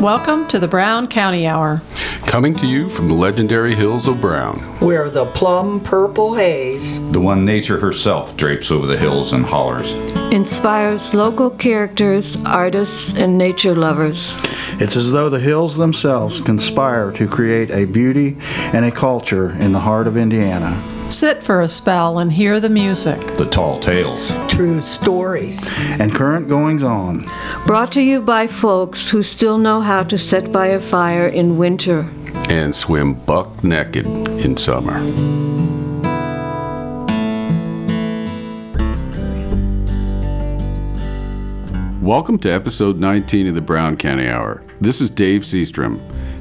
Welcome to the Brown County Hour. Coming to you from the legendary hills of Brown. Where the plum purple haze, the one nature herself drapes over the hills and hollers, inspires local characters, artists, and nature lovers. It's as though the hills themselves conspire to create a beauty and a culture in the heart of Indiana. Sit for a spell and hear the music, the tall tales, true stories, and current goings on. Brought to you by folks who still know how to set by a fire in winter and swim buck naked in summer. Welcome to episode 19 of the Brown County Hour. This is Dave Seastrom.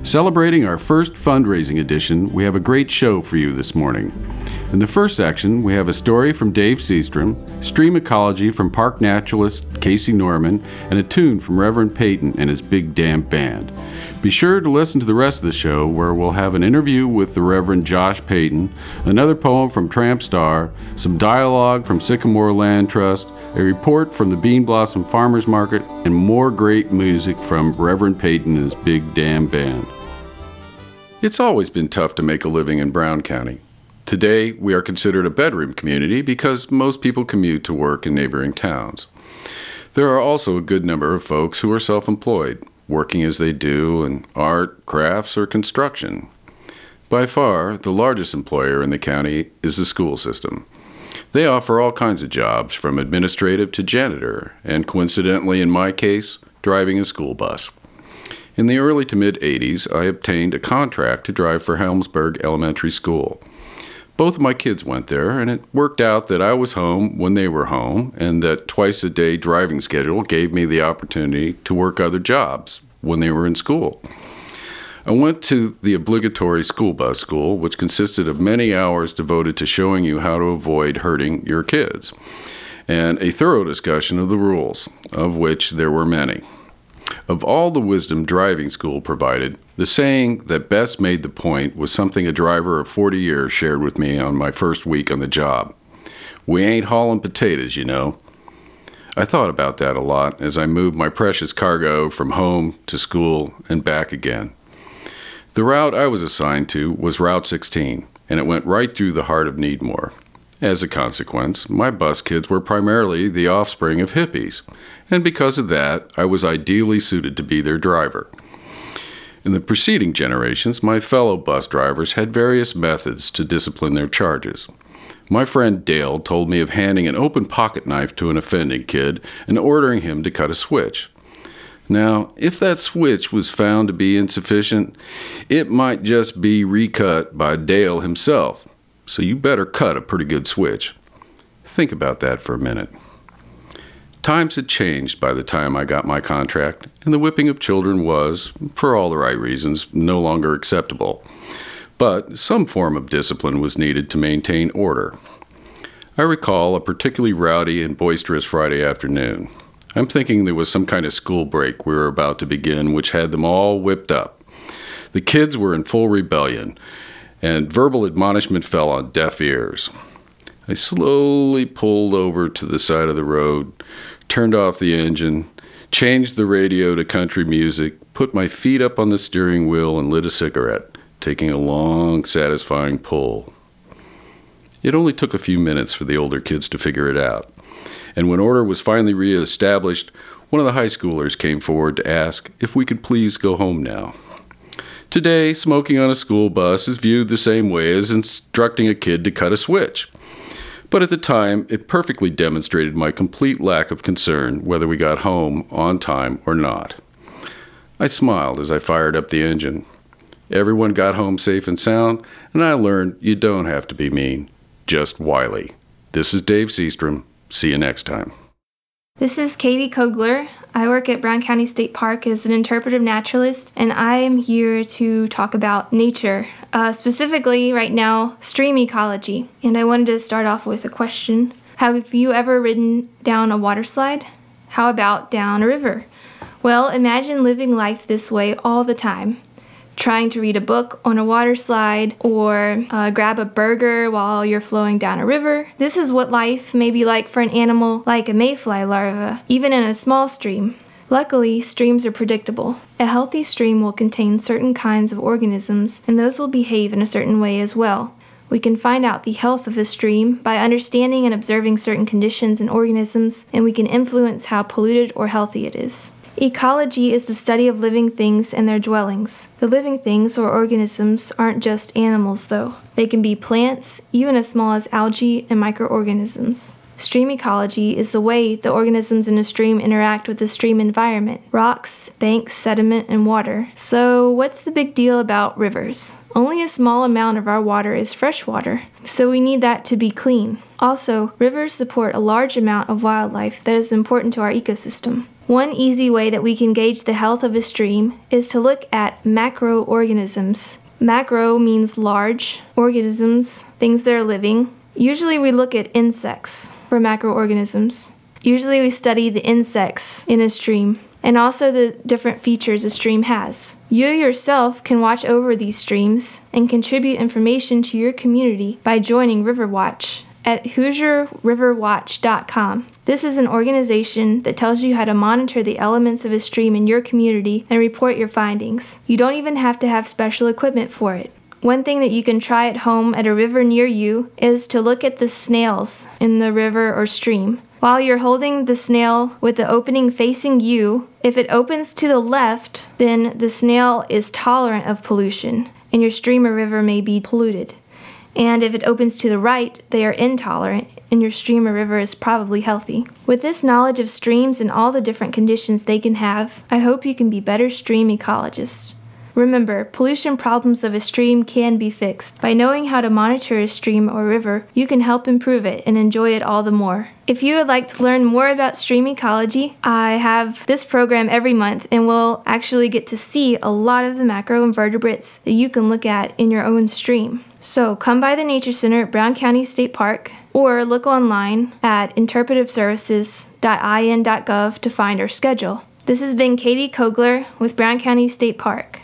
Celebrating our first fundraising edition, we have a great show for you this morning. In the first section, we have a story from Dave Seastrom, stream ecology from park naturalist Casey Norman, and a tune from Reverend Peyton and his Big Damn Band. Be sure to listen to the rest of the show, where we'll have an interview with the Reverend Josh Peyton, another poem from Tramp Star, some dialogue from Sycamore Land Trust, a report from the Bean Blossom Farmers Market, and more great music from Reverend Peyton and his Big Damn Band. It's always been tough to make a living in Brown County. Today, we are considered a bedroom community because most people commute to work in neighboring towns. There are also a good number of folks who are self employed, working as they do in art, crafts, or construction. By far, the largest employer in the county is the school system. They offer all kinds of jobs, from administrative to janitor, and coincidentally, in my case, driving a school bus. In the early to mid 80s, I obtained a contract to drive for Helmsburg Elementary School. Both of my kids went there, and it worked out that I was home when they were home, and that twice a day driving schedule gave me the opportunity to work other jobs when they were in school. I went to the obligatory school bus school, which consisted of many hours devoted to showing you how to avoid hurting your kids, and a thorough discussion of the rules, of which there were many. Of all the wisdom driving school provided, the saying that best made the point was something a driver of 40 years shared with me on my first week on the job. We ain't hauling potatoes, you know. I thought about that a lot as I moved my precious cargo from home to school and back again. The route I was assigned to was Route 16, and it went right through the heart of Needmore. As a consequence, my bus kids were primarily the offspring of hippies, and because of that, I was ideally suited to be their driver. In the preceding generations, my fellow bus drivers had various methods to discipline their charges. My friend Dale told me of handing an open pocket knife to an offending kid and ordering him to cut a switch. Now, if that switch was found to be insufficient, it might just be recut by Dale himself, so you better cut a pretty good switch. Think about that for a minute. Times had changed by the time I got my contract, and the whipping of children was, for all the right reasons, no longer acceptable. But some form of discipline was needed to maintain order. I recall a particularly rowdy and boisterous Friday afternoon. I'm thinking there was some kind of school break we were about to begin, which had them all whipped up. The kids were in full rebellion, and verbal admonishment fell on deaf ears. I slowly pulled over to the side of the road, turned off the engine, changed the radio to country music, put my feet up on the steering wheel, and lit a cigarette, taking a long, satisfying pull. It only took a few minutes for the older kids to figure it out. And when order was finally reestablished, one of the high schoolers came forward to ask if we could please go home now. Today, smoking on a school bus is viewed the same way as instructing a kid to cut a switch. But at the time, it perfectly demonstrated my complete lack of concern whether we got home on time or not. I smiled as I fired up the engine. Everyone got home safe and sound, and I learned you don't have to be mean, just wily. This is Dave Seastrom. See you next time. This is Katie Kogler. I work at Brown County State Park as an interpretive naturalist, and I am here to talk about nature, uh, specifically right now, stream ecology. And I wanted to start off with a question Have you ever ridden down a water slide? How about down a river? Well, imagine living life this way all the time trying to read a book on a water slide or uh, grab a burger while you're flowing down a river. This is what life may be like for an animal like a mayfly larva, even in a small stream. Luckily, streams are predictable. A healthy stream will contain certain kinds of organisms, and those will behave in a certain way as well. We can find out the health of a stream by understanding and observing certain conditions and organisms, and we can influence how polluted or healthy it is. Ecology is the study of living things and their dwellings. The living things or organisms aren't just animals, though. They can be plants, even as small as algae and microorganisms. Stream ecology is the way the organisms in a stream interact with the stream environment rocks, banks, sediment, and water. So, what's the big deal about rivers? Only a small amount of our water is fresh water, so we need that to be clean. Also, rivers support a large amount of wildlife that is important to our ecosystem. One easy way that we can gauge the health of a stream is to look at macroorganisms. Macro means large, organisms, things that are living. Usually we look at insects for macroorganisms. Usually we study the insects in a stream and also the different features a stream has. You yourself can watch over these streams and contribute information to your community by joining Riverwatch at HoosierRiverWatch.com. This is an organization that tells you how to monitor the elements of a stream in your community and report your findings. You don't even have to have special equipment for it. One thing that you can try at home at a river near you is to look at the snails in the river or stream. While you're holding the snail with the opening facing you, if it opens to the left, then the snail is tolerant of pollution, and your stream or river may be polluted. And if it opens to the right, they are intolerant, and your stream or river is probably healthy. With this knowledge of streams and all the different conditions they can have, I hope you can be better stream ecologists. Remember, pollution problems of a stream can be fixed. By knowing how to monitor a stream or river, you can help improve it and enjoy it all the more. If you would like to learn more about stream ecology, I have this program every month and we'll actually get to see a lot of the macroinvertebrates that you can look at in your own stream. So come by the Nature Center at Brown County State Park or look online at interpretiveservices.in.gov to find our schedule. This has been Katie Kogler with Brown County State Park.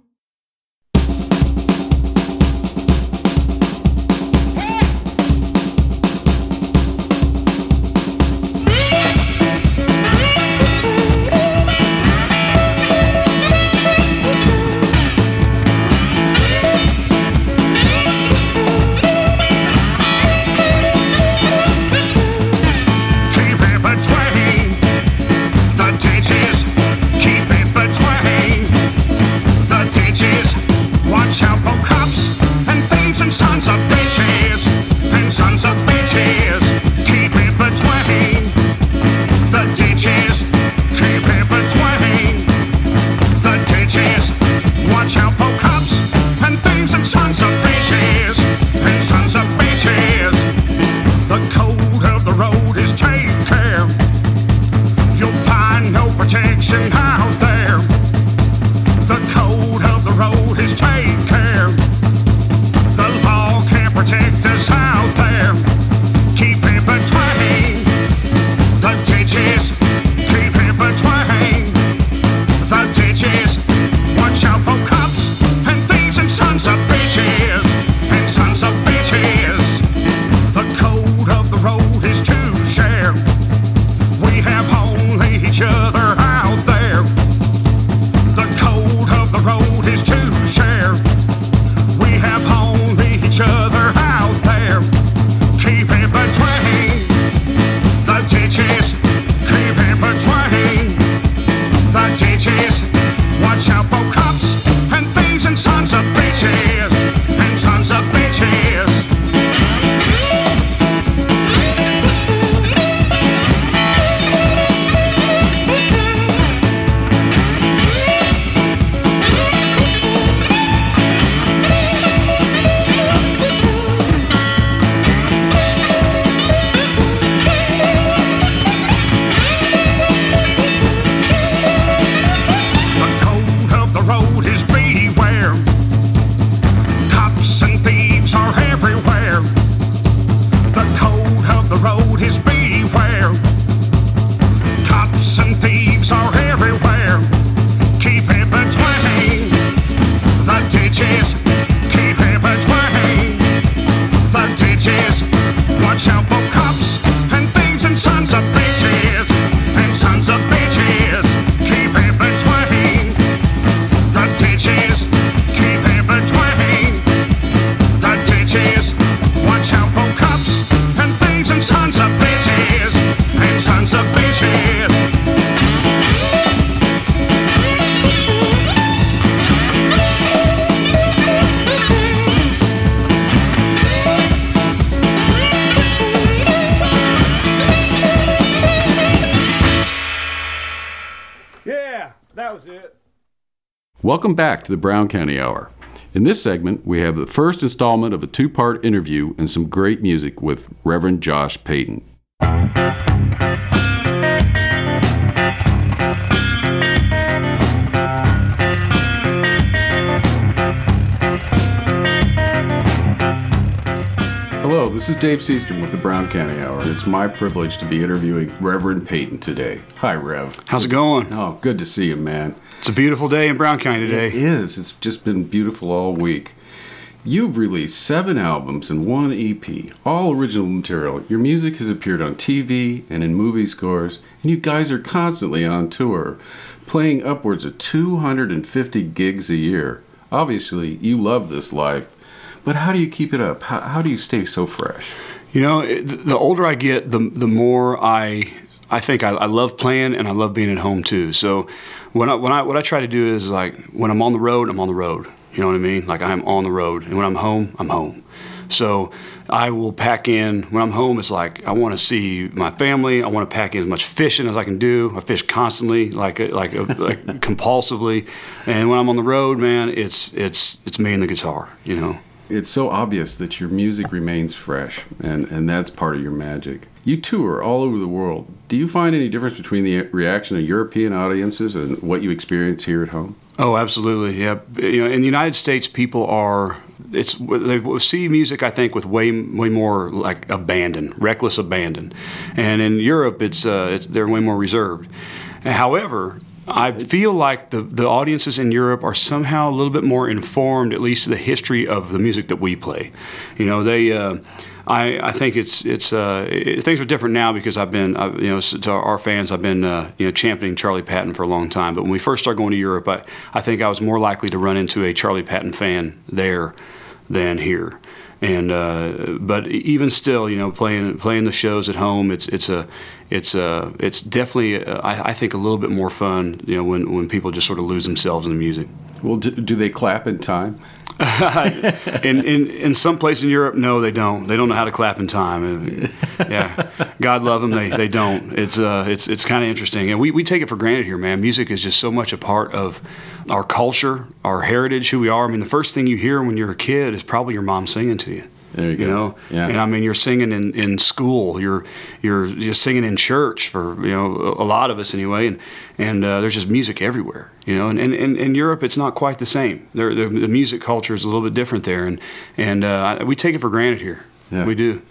Welcome back to the Brown County Hour. In this segment, we have the first installment of a two part interview and some great music with Reverend Josh Peyton. This is Dave Seastrom with the Brown County Hour. and It's my privilege to be interviewing Reverend Peyton today. Hi, Rev. How's it going? Oh, good to see you, man. It's a beautiful day in Brown County today. It is. It's just been beautiful all week. You've released seven albums and one EP, all original material. Your music has appeared on TV and in movie scores, and you guys are constantly on tour, playing upwards of 250 gigs a year. Obviously, you love this life, but how do you keep it up? How, how do you stay so fresh? You know, it, the older I get, the the more I I think I, I love playing and I love being at home too. So when I when I what I try to do is like when I'm on the road, I'm on the road. You know what I mean? Like I'm on the road, and when I'm home, I'm home. So I will pack in. When I'm home, it's like I want to see my family. I want to pack in as much fishing as I can do. I fish constantly, like uh, like uh, like compulsively. And when I'm on the road, man, it's it's it's me and the guitar. You know. It's so obvious that your music remains fresh, and, and that's part of your magic. You tour all over the world. Do you find any difference between the reaction of European audiences and what you experience here at home? Oh, absolutely. Yeah. You know, in the United States, people are it's they see music. I think with way way more like abandon, reckless abandon, and in Europe, it's, uh, it's they're way more reserved. However. I feel like the, the audiences in Europe are somehow a little bit more informed, at least to the history of the music that we play. You know, they, uh, I, I think it's it's uh, it, things are different now because I've been I, you know to our fans I've been uh, you know championing Charlie Patton for a long time. But when we first started going to Europe, I, I think I was more likely to run into a Charlie Patton fan there than here. And uh, but even still, you know, playing playing the shows at home, it's it's a it's a it's definitely uh, I, I think a little bit more fun, you know, when when people just sort of lose themselves in the music. Well, do, do they clap in time? in, in in some place in Europe, no, they don't. They don't know how to clap in time. Yeah, God love them. They, they don't. It's uh it's it's kind of interesting, and we, we take it for granted here, man. Music is just so much a part of our culture, our heritage, who we are. I mean, the first thing you hear when you're a kid is probably your mom singing to you. There you go. know, Yeah. and I mean, you're singing in, in school. You're you're you're singing in church for you know a a lot of us anyway, and and uh, there's just music everywhere. You know, and and, and in Europe, it's not quite the same. There, the, the music culture is a little bit different there, and and uh, we take it for granted here. Yeah. We do.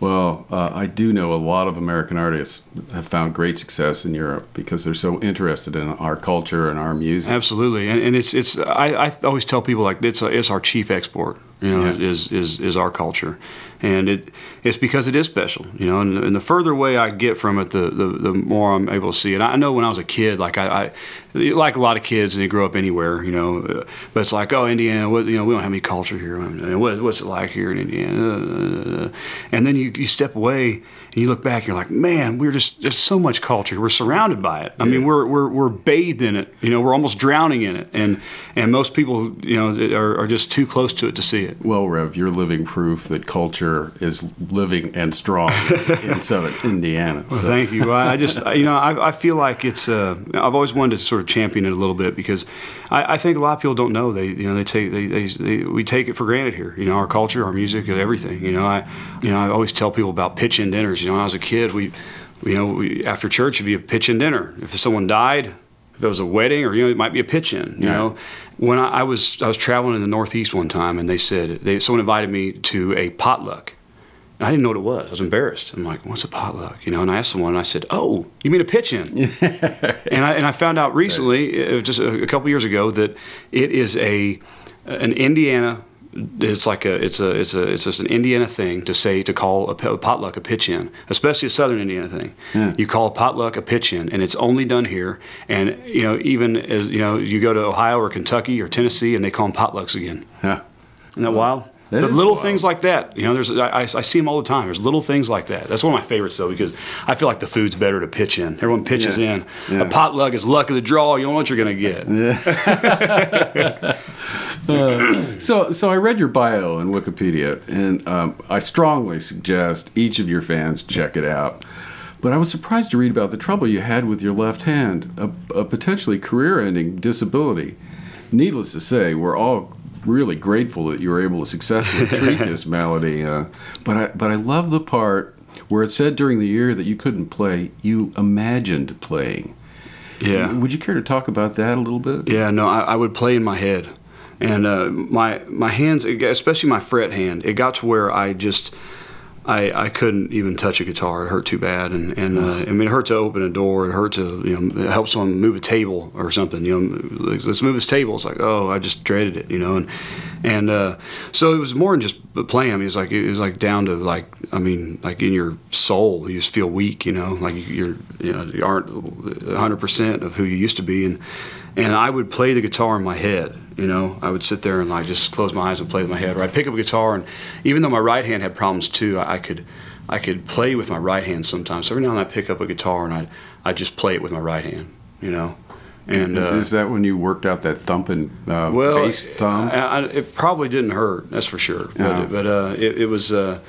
Well, uh, I do know a lot of American artists have found great success in Europe because they're so interested in our culture and our music. Absolutely, and, and it's it's I, I always tell people like it's it's our chief export. You know, Yeah. is is is our culture, and it it's because it is special. You know, and, and the further away I get from it, the, the the more I'm able to see it. I know when I was a kid, like I, I like a lot of kids, and they grow up anywhere. You know, but it's like oh Indiana, what you know we don't have any culture here. And what, what's it like here in Indiana? And then you, you step away and you look back, and you're like, man, we're just there's so much culture. We're surrounded by it. I mean, we're, we're we're bathed in it. You know, we're almost drowning in it, and and most people, you know, are, are just too close to it to see it. Well, Rev, you're living proof that culture is living and strong in Southern Indiana. Well, thank you. I, just, you know, I, I feel like it's. Uh, I've always wanted to sort of champion it a little bit because I, I think a lot of people don't know. They, you know, they take, they, they, they, we take it for granted here. You know, our culture, our music, and everything. You know, I, you know, I always tell people about pitch-in dinners. You know, when I was a kid, we, you know, we, after church, it'd be a pitch-in dinner. If someone died, if it was a wedding, or you know, it might be a pitch-in. You Yeah. know, when I, I was, I was traveling in the Northeast one time, and they said they, someone invited me to a potluck. And I didn't know what it was. I was embarrassed. I'm like, "What's a potluck?" You know. And I asked someone, and I said, "Oh, you mean a pitch-in?" and I and I found out recently, uh, just a, a couple years ago, that it is a an Indiana. It's like a it's a it's a it's just an Indiana thing to say to call a potluck a pitch-in, especially a Southern Indiana thing. You call a potluck a pitch-in, and it's only done here. And you know, even as you know, you go to Ohio or Kentucky or Tennessee, and they call them potlucks again. Yeah. Isn't that wild? That but little wild. things like that, you know, there's I, I see them all the time. There's little things like that. That's one of my favorites though because I feel like the food's better to pitch in. Everyone pitches Yeah. in. Yeah. A potluck is luck of the draw. You don't know what you're gonna get. Yeah. So, so I read your bio in Wikipedia, and um, I strongly suggest each of your fans check it out. But I was surprised to read about the trouble you had with your left hand, a, a potentially career ending disability. Needless to say, we're all really grateful that you were able to successfully treat this malady. Uh, but, I, but I love the part where it said during the year that you couldn't play, you imagined playing. Yeah. Would you care to talk about that a little bit? Yeah, no, I, I would play in my head, and uh, my my hands, especially my fret hand, it got to where I just. I, I couldn't even touch a guitar. It hurt too bad, and and uh, I mean, it hurt to open a door. It hurt to you know help someone move a table or something. You know, let's move this table. It's like oh, I just dreaded it. You know, and and uh, so it was more than just playing. I mean, it was like it was like down to like I mean, like in your soul, you just feel weak. You know, like you're you know you aren't 100 percent of who you used to be, and and I would play the guitar in my head. You know, I would sit there and like just close my eyes and play with my head, or I'd pick up a guitar, and even though my right hand had problems too, I, I could I could play with my right hand sometimes. So every now and then I pick up a guitar and I I just play it with my right hand. You know, and uh, is that when you worked out that thumping uh, well, bass thumb? I, I, it probably didn't hurt. That's for sure. Yeah. But, but uh, it, it was, uh,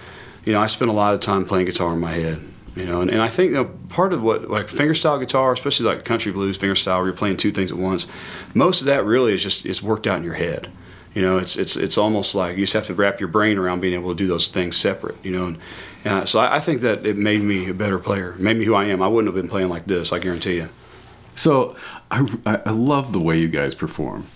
you know, I spent a lot of time playing guitar in my head. You know, and, and I think you know, part of what like fingerstyle guitar, especially like country blues fingerstyle, where you're playing two things at once, most of that really is just it's worked out in your head. You know, it's it's it's almost like you just have to wrap your brain around being able to do those things separate. You know, and so I, I think that it made me a better player, it made me who I am. I wouldn't have been playing like this. I guarantee you. So I I love the way you guys perform.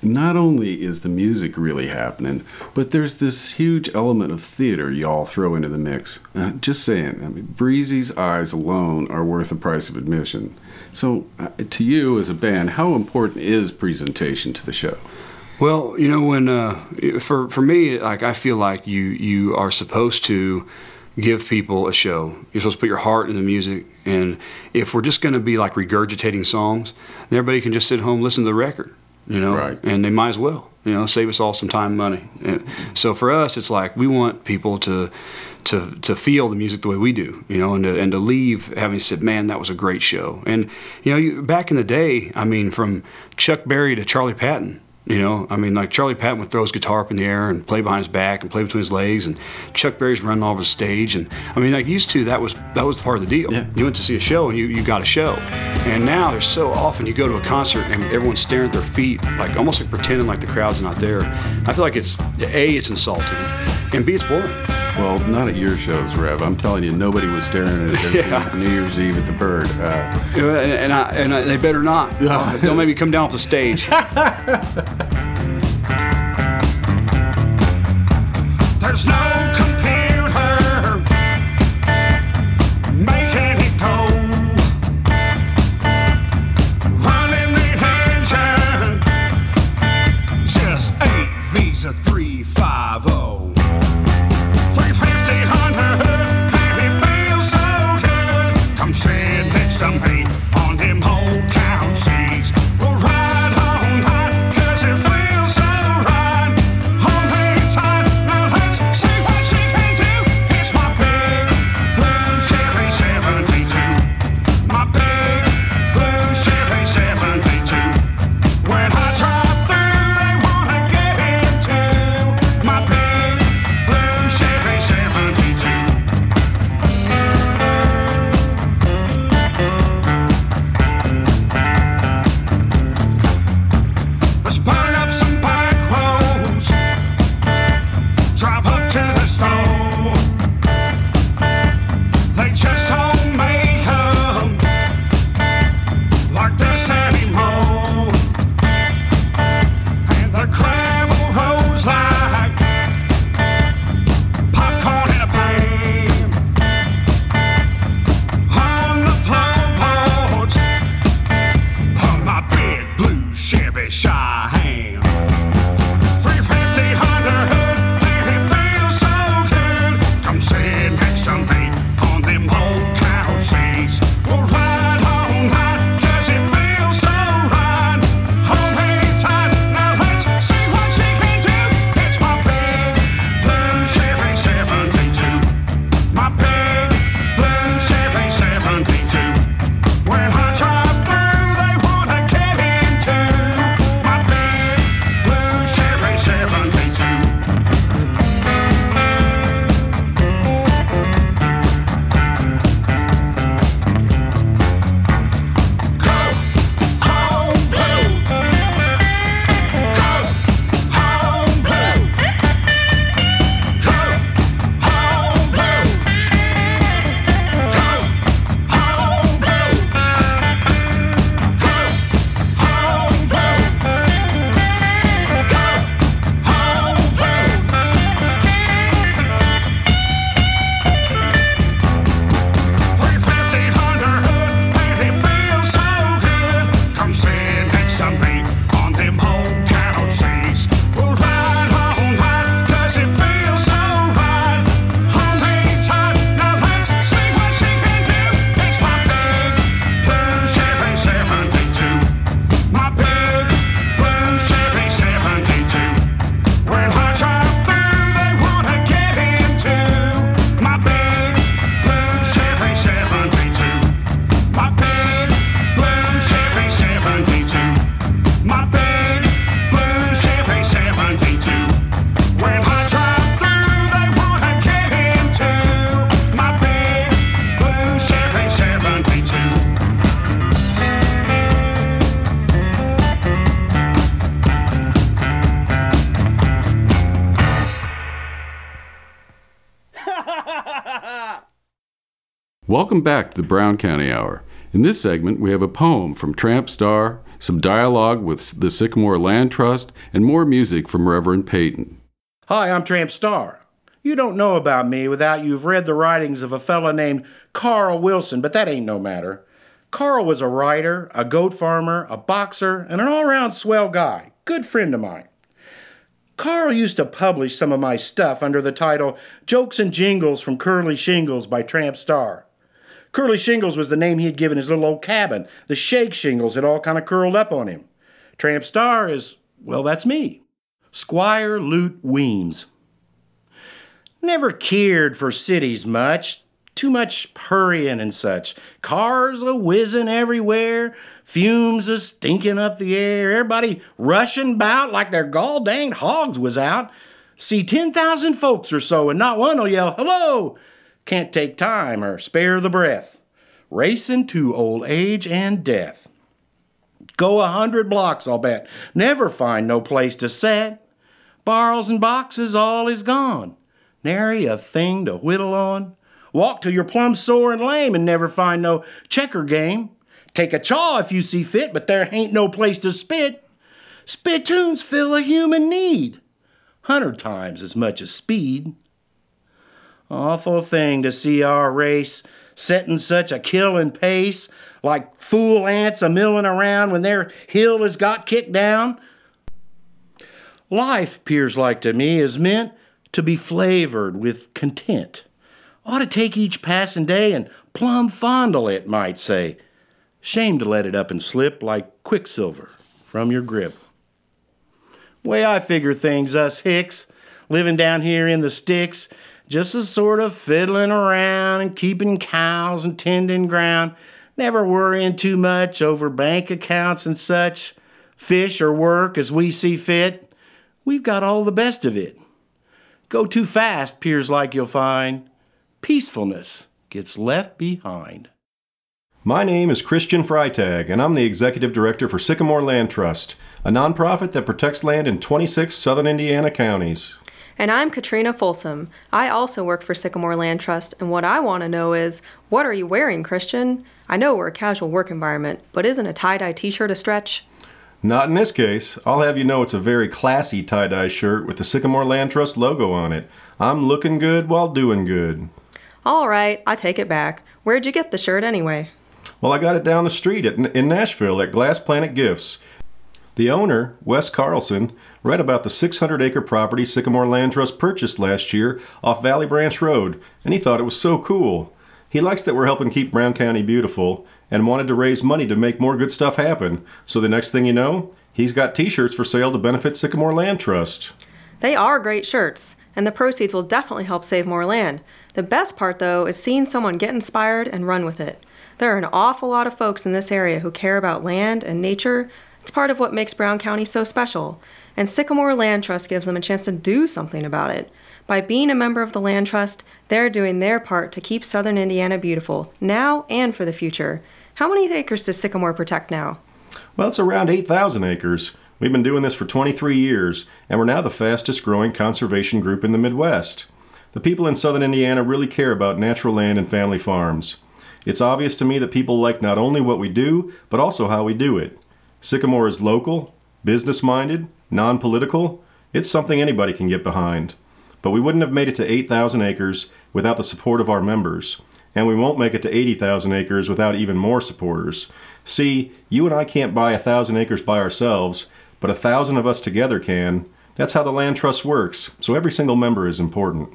Not only is the music really happening, but there's this huge element of theater y'all throw into the mix. Uh, just saying, I mean, Breezy's eyes alone are worth the price of admission. So, uh, to you as a band, how important is presentation to the show? Well, you know, when uh, for for me, like I feel like you you are supposed to give people a show. You're supposed to put your heart in the music, and if we're just going to be like regurgitating songs, everybody can just sit home listen to the record, you know, Right. and they might as well, you know, save us all some time and money. And so for us, it's like we want people to. To, to feel the music the way we do, you know, and to, and to leave having said, man, that was a great show. And, you know, you, back in the day, I mean, from Chuck Berry to Charlie Patton, you know, I mean, like Charlie Patton would throw his guitar up in the air and play behind his back and play between his legs, and Chuck Berry's running all over the stage. And I mean, like used to, that was that was part of the deal. Yeah. You went to see a show and you, you got a show. And now there's so often you go to a concert and everyone's staring at their feet, like almost like pretending like the crowd's not there. I feel like it's a it's insulting, and b it's boring. Well, not at your shows, Rev. I'm telling you, nobody was staring at their Yeah. New Year's Eve at the Bird. Uh, You And, and, I, and I, they better not. Uh, Don't maybe come down off the stage. There's no Welcome back to the Brown County Hour. In this segment, we have a poem from Tramp Star, some dialogue with the Sycamore Land Trust, and more music from Reverend Peyton. Hi, I'm Tramp Star. You don't know about me without you've read the writings of a fellow named Carl Wilson, but that ain't no matter. Carl was a writer, a goat farmer, a boxer, and an all round swell guy. Good friend of mine. Carl used to publish some of my stuff under the title Jokes and Jingles from Curly Shingles by Tramp Star. Curly Shingles was the name he had given his little old cabin. The shake shingles had all kind of curled up on him. Tramp Star is, well, that's me. Squire Lute Weems. Never cared for cities much. Too much hurrying and such. Cars a whizzing everywhere, fumes a stinking up the air, everybody rushing about like their gall danged hogs was out. See 10,000 folks or so, and not one'll yell, hello! Can't take time or spare the breath. Racing to old age and death. Go a hundred blocks, I'll bet. Never find no place to set. Barrels and boxes, all is gone. Nary a thing to whittle on. Walk till you're plumb sore and lame and never find no checker game. Take a chaw if you see fit, but there ain't no place to spit. Spittoons fill a human need. Hundred times as much as speed. Awful thing to see our race setting such a killin' pace, like fool ants a millin' around when their hill has got kicked down. Life, peers like to me, is meant to be flavored with content. Ought to take each passin' day and plumb fondle it, might say. Shame to let it up and slip like quicksilver from your grip. Way I figure things, us hicks, living down here in the sticks, just a sort of fiddling around and keeping cows and tending ground, never worrying too much over bank accounts and such, fish or work as we see fit. We've got all the best of it. Go too fast, peers like you'll find. Peacefulness gets left behind. My name is Christian Freitag, and I'm the Executive Director for Sycamore Land Trust, a nonprofit that protects land in 26 southern Indiana counties. And I'm Katrina Folsom. I also work for Sycamore Land Trust, and what I want to know is what are you wearing, Christian? I know we're a casual work environment, but isn't a tie dye t shirt a stretch? Not in this case. I'll have you know it's a very classy tie dye shirt with the Sycamore Land Trust logo on it. I'm looking good while doing good. All right, I take it back. Where'd you get the shirt anyway? Well, I got it down the street at, in Nashville at Glass Planet Gifts. The owner, Wes Carlson, read about the 600 acre property Sycamore Land Trust purchased last year off Valley Branch Road, and he thought it was so cool. He likes that we're helping keep Brown County beautiful and wanted to raise money to make more good stuff happen. So the next thing you know, he's got t shirts for sale to benefit Sycamore Land Trust. They are great shirts, and the proceeds will definitely help save more land. The best part, though, is seeing someone get inspired and run with it. There are an awful lot of folks in this area who care about land and nature. It's part of what makes Brown County so special. And Sycamore Land Trust gives them a chance to do something about it. By being a member of the Land Trust, they're doing their part to keep southern Indiana beautiful, now and for the future. How many acres does Sycamore protect now? Well, it's around 8,000 acres. We've been doing this for 23 years, and we're now the fastest growing conservation group in the Midwest. The people in southern Indiana really care about natural land and family farms. It's obvious to me that people like not only what we do, but also how we do it. Sycamore is local, business minded, non political. It's something anybody can get behind. But we wouldn't have made it to 8,000 acres without the support of our members. And we won't make it to 80,000 acres without even more supporters. See, you and I can't buy a thousand acres by ourselves, but a thousand of us together can. That's how the land trust works, so every single member is important.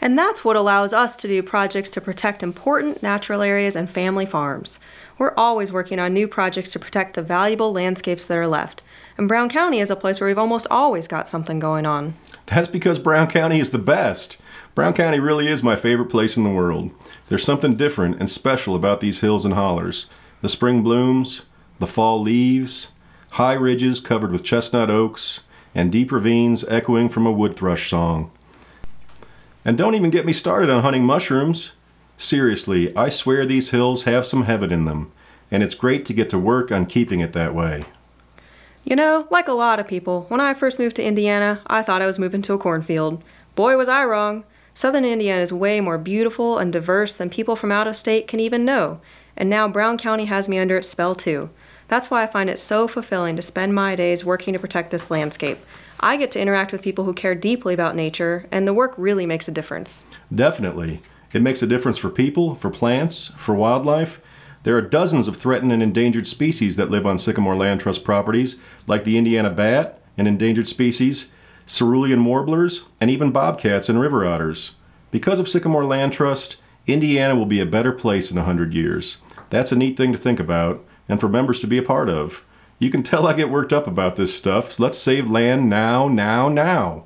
And that's what allows us to do projects to protect important natural areas and family farms. We're always working on new projects to protect the valuable landscapes that are left. And Brown County is a place where we've almost always got something going on. That's because Brown County is the best. Brown County really is my favorite place in the world. There's something different and special about these hills and hollers. The spring blooms, the fall leaves, high ridges covered with chestnut oaks, and deep ravines echoing from a wood thrush song. And don't even get me started on hunting mushrooms. Seriously, I swear these hills have some heaven in them, and it's great to get to work on keeping it that way. You know, like a lot of people, when I first moved to Indiana, I thought I was moving to a cornfield. Boy, was I wrong. Southern Indiana is way more beautiful and diverse than people from out of state can even know, and now Brown County has me under its spell too. That's why I find it so fulfilling to spend my days working to protect this landscape. I get to interact with people who care deeply about nature, and the work really makes a difference. Definitely. It makes a difference for people, for plants, for wildlife. There are dozens of threatened and endangered species that live on Sycamore Land Trust properties, like the Indiana bat, an endangered species, cerulean warblers, and even bobcats and river otters. Because of Sycamore Land Trust, Indiana will be a better place in a hundred years. That's a neat thing to think about, and for members to be a part of. You can tell I get worked up about this stuff, so let's save land now, now, now.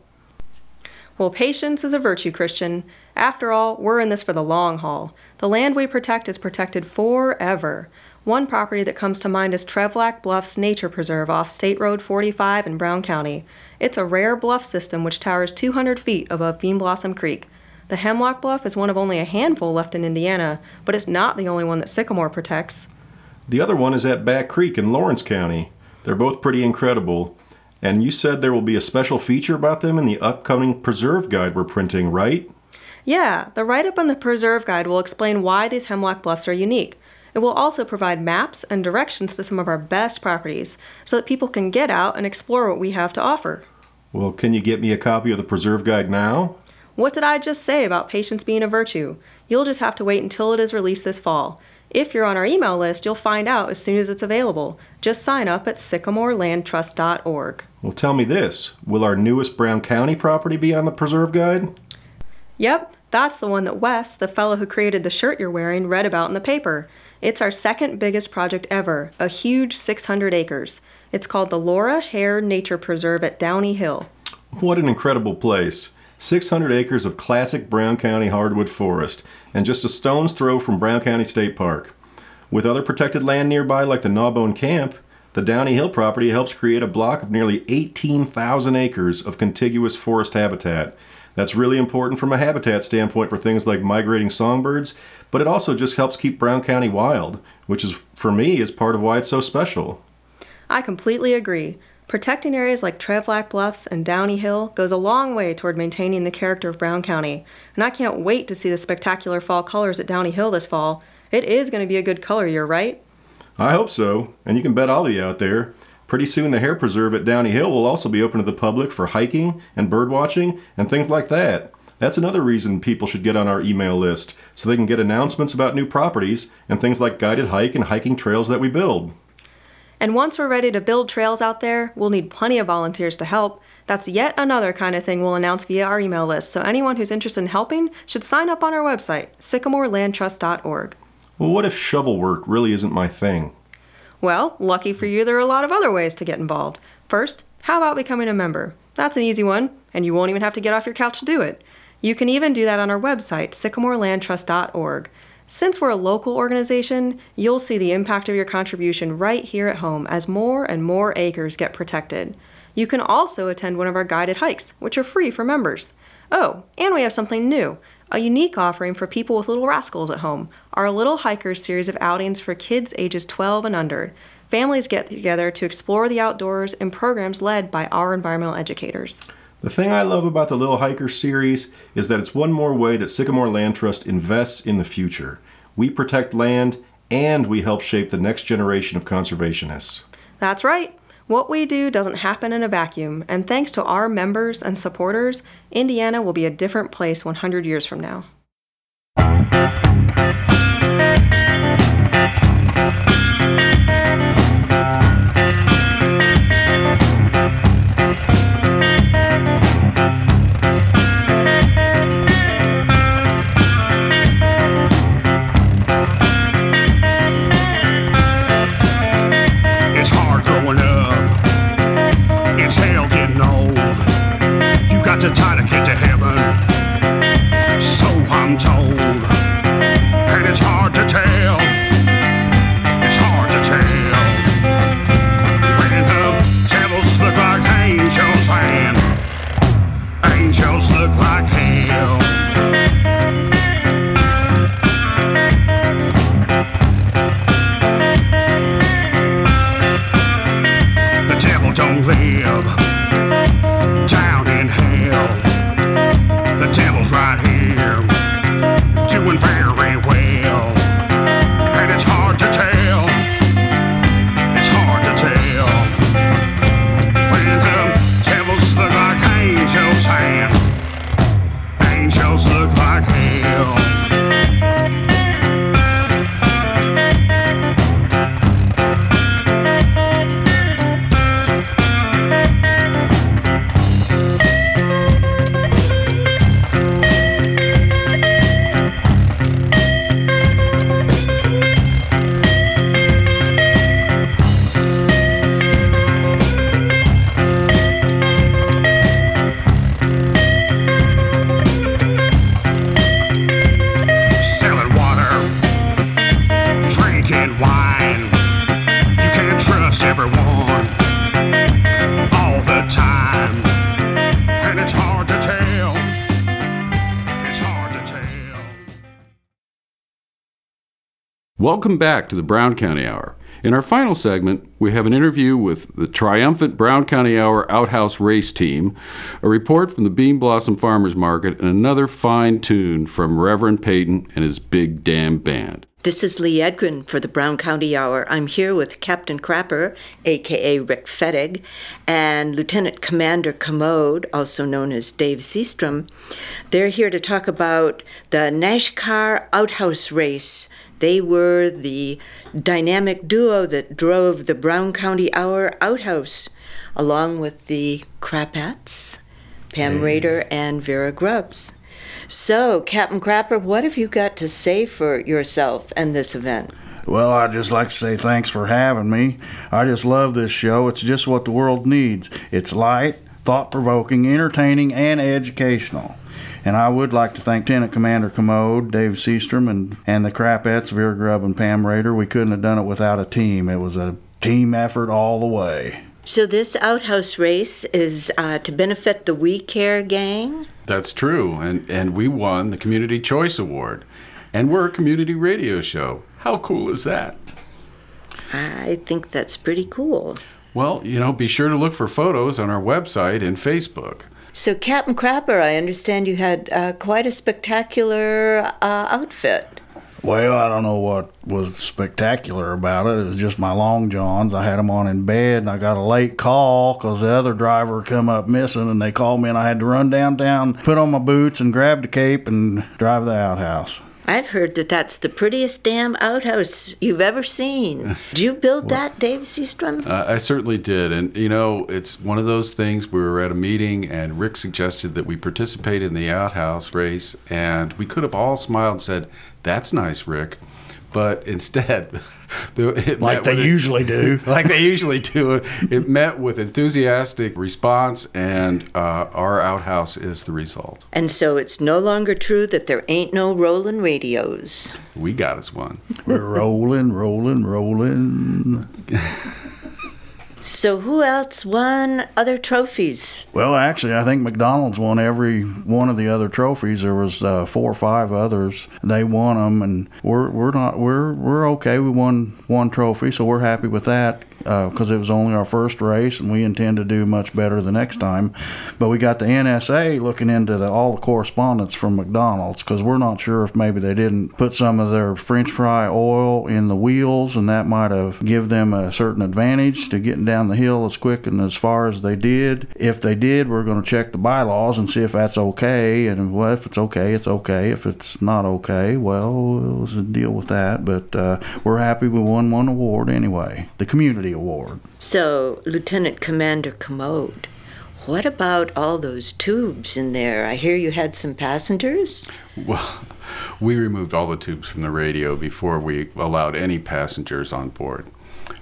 Well, patience is a virtue, Christian. After all, we're in this for the long haul. The land we protect is protected forever. One property that comes to mind is Trevlac Bluffs Nature Preserve off State Road 45 in Brown County. It's a rare bluff system which towers 200 feet above Bean Blossom Creek. The Hemlock Bluff is one of only a handful left in Indiana, but it's not the only one that Sycamore protects. The other one is at Back Creek in Lawrence County. They're both pretty incredible. And you said there will be a special feature about them in the upcoming preserve guide we're printing, right? Yeah, the write up on the preserve guide will explain why these hemlock bluffs are unique. It will also provide maps and directions to some of our best properties so that people can get out and explore what we have to offer. Well, can you get me a copy of the preserve guide now? What did I just say about patience being a virtue? You'll just have to wait until it is released this fall. If you're on our email list, you'll find out as soon as it's available. Just sign up at sycamorelandtrust.org. Well, tell me this Will our newest Brown County property be on the preserve guide? Yep, that's the one that Wes, the fellow who created the shirt you're wearing, read about in the paper. It's our second biggest project ever, a huge 600 acres. It's called the Laura Hare Nature Preserve at Downey Hill. What an incredible place! 600 acres of classic Brown County hardwood forest, and just a stone's throw from Brown County State Park. With other protected land nearby, like the Gnawbone Camp, the Downey Hill property helps create a block of nearly 18,000 acres of contiguous forest habitat. That's really important from a habitat standpoint for things like migrating songbirds, but it also just helps keep Brown County wild, which is, for me, is part of why it's so special. I completely agree. Protecting areas like Trevlac Bluffs and Downey Hill goes a long way toward maintaining the character of Brown County, and I can't wait to see the spectacular fall colors at Downey Hill this fall. It is going to be a good color year, right? I hope so, and you can bet I'll be out there. Pretty soon, the Hare Preserve at Downey Hill will also be open to the public for hiking and bird watching and things like that. That's another reason people should get on our email list so they can get announcements about new properties and things like guided hike and hiking trails that we build. And once we're ready to build trails out there, we'll need plenty of volunteers to help. That's yet another kind of thing we'll announce via our email list, so anyone who's interested in helping should sign up on our website, sycamorelandtrust.org. Well, what if shovel work really isn't my thing? Well, lucky for you, there are a lot of other ways to get involved. First, how about becoming a member? That's an easy one, and you won't even have to get off your couch to do it. You can even do that on our website, sycamorelandtrust.org. Since we're a local organization, you'll see the impact of your contribution right here at home as more and more acres get protected. You can also attend one of our guided hikes, which are free for members. Oh, and we have something new a unique offering for people with little rascals at home our Little Hikers series of outings for kids ages 12 and under. Families get together to explore the outdoors in programs led by our environmental educators. The thing I love about the Little Hiker series is that it's one more way that Sycamore Land Trust invests in the future. We protect land and we help shape the next generation of conservationists. That's right. What we do doesn't happen in a vacuum, and thanks to our members and supporters, Indiana will be a different place 100 years from now. You got to Welcome back to the Brown County Hour. In our final segment, we have an interview with the triumphant Brown County Hour Outhouse Race Team, a report from the Bean Blossom Farmers Market, and another fine tune from Reverend Peyton and his Big Damn Band. This is Lee Edgren for the Brown County Hour. I'm here with Captain Crapper, aka Rick Fettig, and Lieutenant Commander Commode, also known as Dave Seastrom. They're here to talk about the Nashcar Outhouse Race. They were the dynamic duo that drove the Brown County Hour Outhouse, along with the Crapettes, Pam mm. Rader, and Vera Grubbs. So, Captain Crapper, what have you got to say for yourself and this event? Well, I'd just like to say thanks for having me. I just love this show. It's just what the world needs. It's light, thought provoking, entertaining, and educational. And I would like to thank Tenant Commander Commode, Dave Seastrom, and, and the Crapettes, Vera Grubb and Pam Rader. We couldn't have done it without a team. It was a team effort all the way. So, this outhouse race is uh, to benefit the We Care gang? That's true, and, and we won the Community Choice Award. And we're a community radio show. How cool is that? I think that's pretty cool. Well, you know, be sure to look for photos on our website and Facebook. So, Captain Crapper, I understand you had uh, quite a spectacular uh, outfit. Well, I don't know what was spectacular about it. It was just my long johns. I had them on in bed, and I got a late call because the other driver come up missing, and they called me, and I had to run downtown, put on my boots, and grab the cape, and drive the outhouse. I've heard that that's the prettiest damn outhouse you've ever seen. Did you build that, Dave Seastrom? Uh, I certainly did. And, you know, it's one of those things. We were at a meeting, and Rick suggested that we participate in the outhouse race. And we could have all smiled and said, That's nice, Rick. But instead, Like they with- usually do. like they usually do. It met with enthusiastic response, and uh, our outhouse is the result. And so it's no longer true that there ain't no rolling radios. We got us one. We're rolling, rolling, rolling. So who else won other trophies? Well, actually, I think McDonald's won every one of the other trophies. There was uh, four or five others. They won them, and we're we're not we're we're okay. We won one trophy, so we're happy with that because it was only our first race, and we intend to do much better the next time. But we got the NSA looking into the, all the correspondence from McDonald's because we're not sure if maybe they didn't put some of their French fry oil in the wheels, and that might have give them a certain advantage to getting down the hill as quick and as far as they did. If they did, we're going to check the bylaws and see if that's okay. And well, if it's okay, it's okay. If it's not okay, well, we'll deal with that. But uh, we're happy we won one award anyway, the community award. So, Lieutenant Commander Commode, what about all those tubes in there? I hear you had some passengers? Well, we removed all the tubes from the radio before we allowed any passengers on board.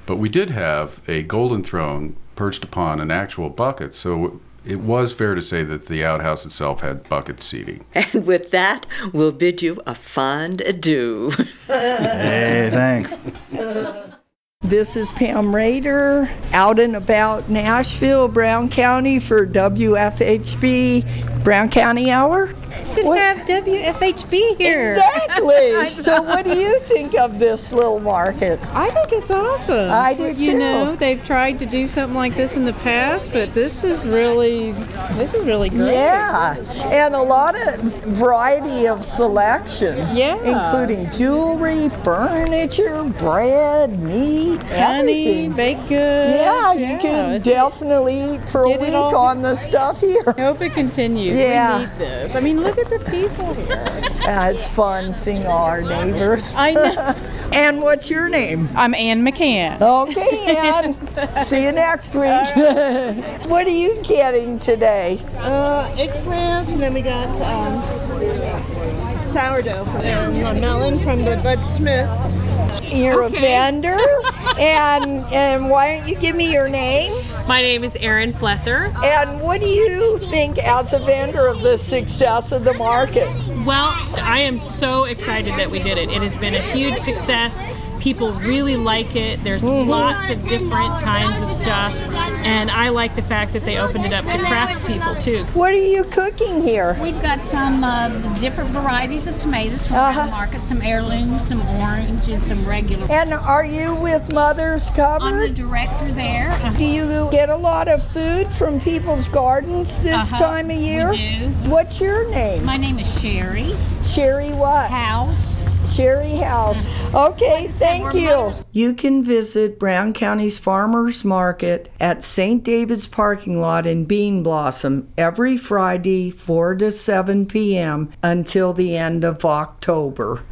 But we did have a golden throne perched upon an actual bucket, so it was fair to say that the outhouse itself had bucket seating. And with that, we'll bid you a fond adieu. Hey, thanks. This is Pam Rader out and about Nashville, Brown County for WFHB Brown County Hour. Didn't have WFHB here. Exactly. so, what do you think of this little market? I think it's awesome. I do You too. know, they've tried to do something like this in the past, but this is really, this is really great. Yeah, and a lot of variety of selection. Yeah. including jewelry, furniture, bread, meat, Honey, everything. baked goods. Yeah, you Yeah, can definitely eat for a week on the stuff here. I hope it continues. Yeah. We need this. I mean, look at the people here. Uh, it's fun seeing our neighbors. I know. and what's your name? I'm Ann McCann. Okay, Ann. See you next week. what are you getting today? Uh, eggplant, and then we got um, sourdough from and a melon from the Bud Smith. You're a vendor, and and why don't you give me your name? My name is Erin Flesser. And what do you think, as a vendor, of the success of the market? Well, I am so excited that we did it. It has been a huge success. People really like it. There's lots of different kinds of stuff, and I like the fact that they opened it up to craft people too. What are you cooking here? We've got some uh, different varieties of tomatoes from Uh-huh. the market, some heirlooms, some orange, and some regular. And are you with Mother's Cupboard? I'm the director there. Do you get a lot of food from people's gardens this Uh-huh, time of we year? do. What's your name? My name is Sherry. Sherry what? House. Sherry House. Okay, thank you. You can visit Brown County's Farmers Market at St. David's parking lot in Bean Blossom every Friday, 4 to 7 p.m. until the end of October.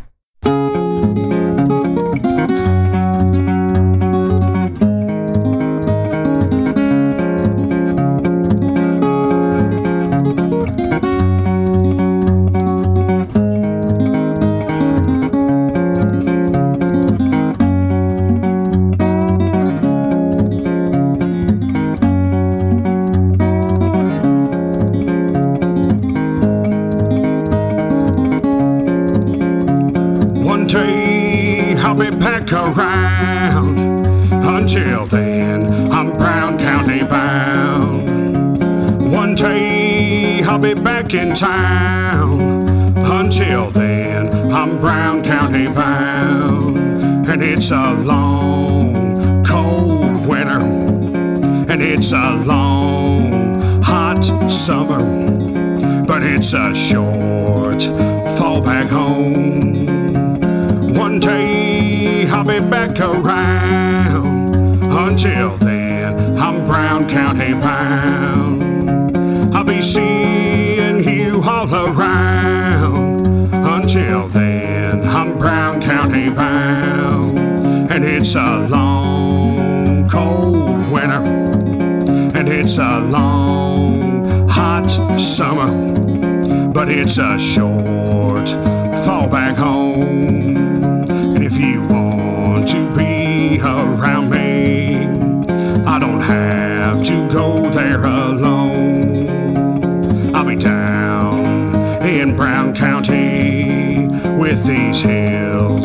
It's a short fall back home. One day I'll be back around. Until then, I'm Brown County bound. I'll be seeing you all around. Until then, I'm Brown County bound. And it's a long, cold winter. And it's a long, hot summer. But it's a short fall back home. And if you want to be around me, I don't have to go there alone. I'll be down in Brown County with these hills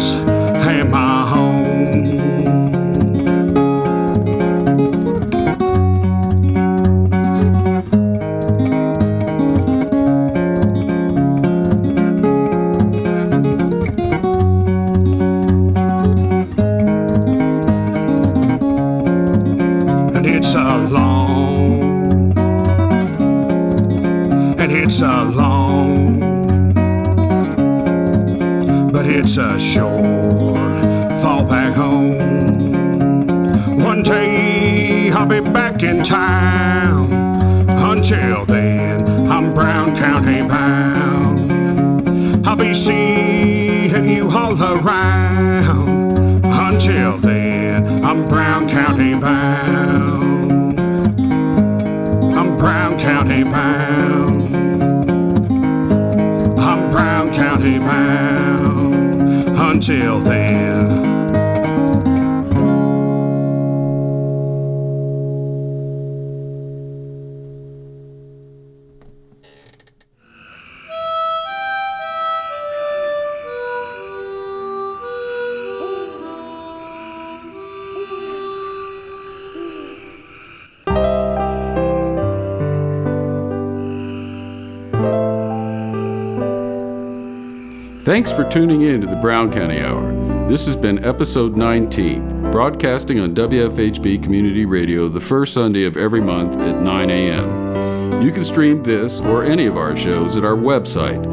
Thanks for tuning in to the Brown County Hour. This has been episode 19, broadcasting on WFHB Community Radio the first Sunday of every month at 9 a.m. You can stream this or any of our shows at our website,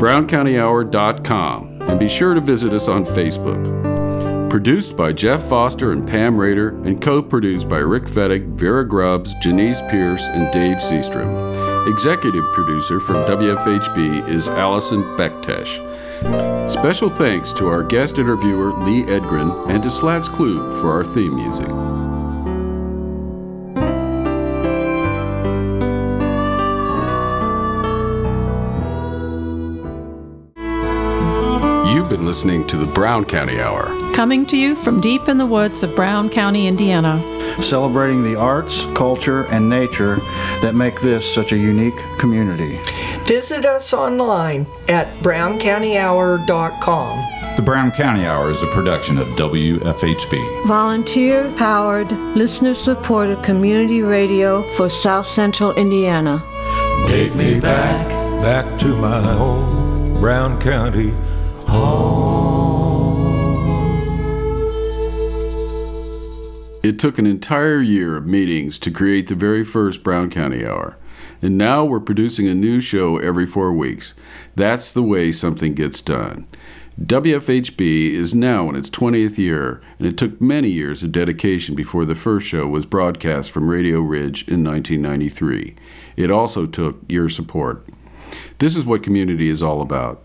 browncountyhour.com, and be sure to visit us on Facebook. Produced by Jeff Foster and Pam Rader, and co produced by Rick Fettig, Vera Grubbs, Janice Pierce, and Dave Seastrom. Executive producer from WFHB is Alycin Bektesh. Special thanks to our guest interviewer Lee Edgren and to Slats Klug for our theme music. You've been listening to the Brown County Hour. Coming to you from deep in the woods of Brown County, Indiana. Celebrating the arts, culture, and nature that make this such a unique community. Visit us online at browncountyhour.com. The Brown County Hour is a production of WFHB. Volunteer powered, listener supported community radio for South Central Indiana. Take me back, back to my home, Brown County It took an entire year of meetings to create the very first Brown County Hour. And now we're producing a new show every four weeks. That's the way something gets done. WFHB is now in its 20th year, and it took many years of dedication before the first show was broadcast from Radio Ridge in 1993. It also took your support. This is what community is all about.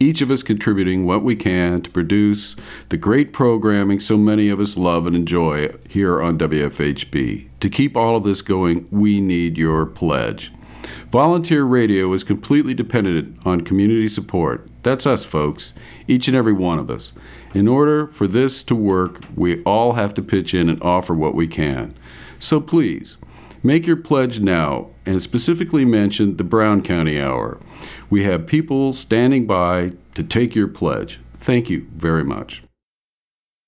Each of us contributing what we can to produce the great programming so many of us love and enjoy here on WFHB. To keep all of this going, we need your pledge. Volunteer radio is completely dependent on community support. That's us, folks, each and every one of us. In order for this to work, we all have to pitch in and offer what we can. So please, make your pledge now and specifically mention the Brown County Hour. We have people standing by to take your pledge. Thank you very much.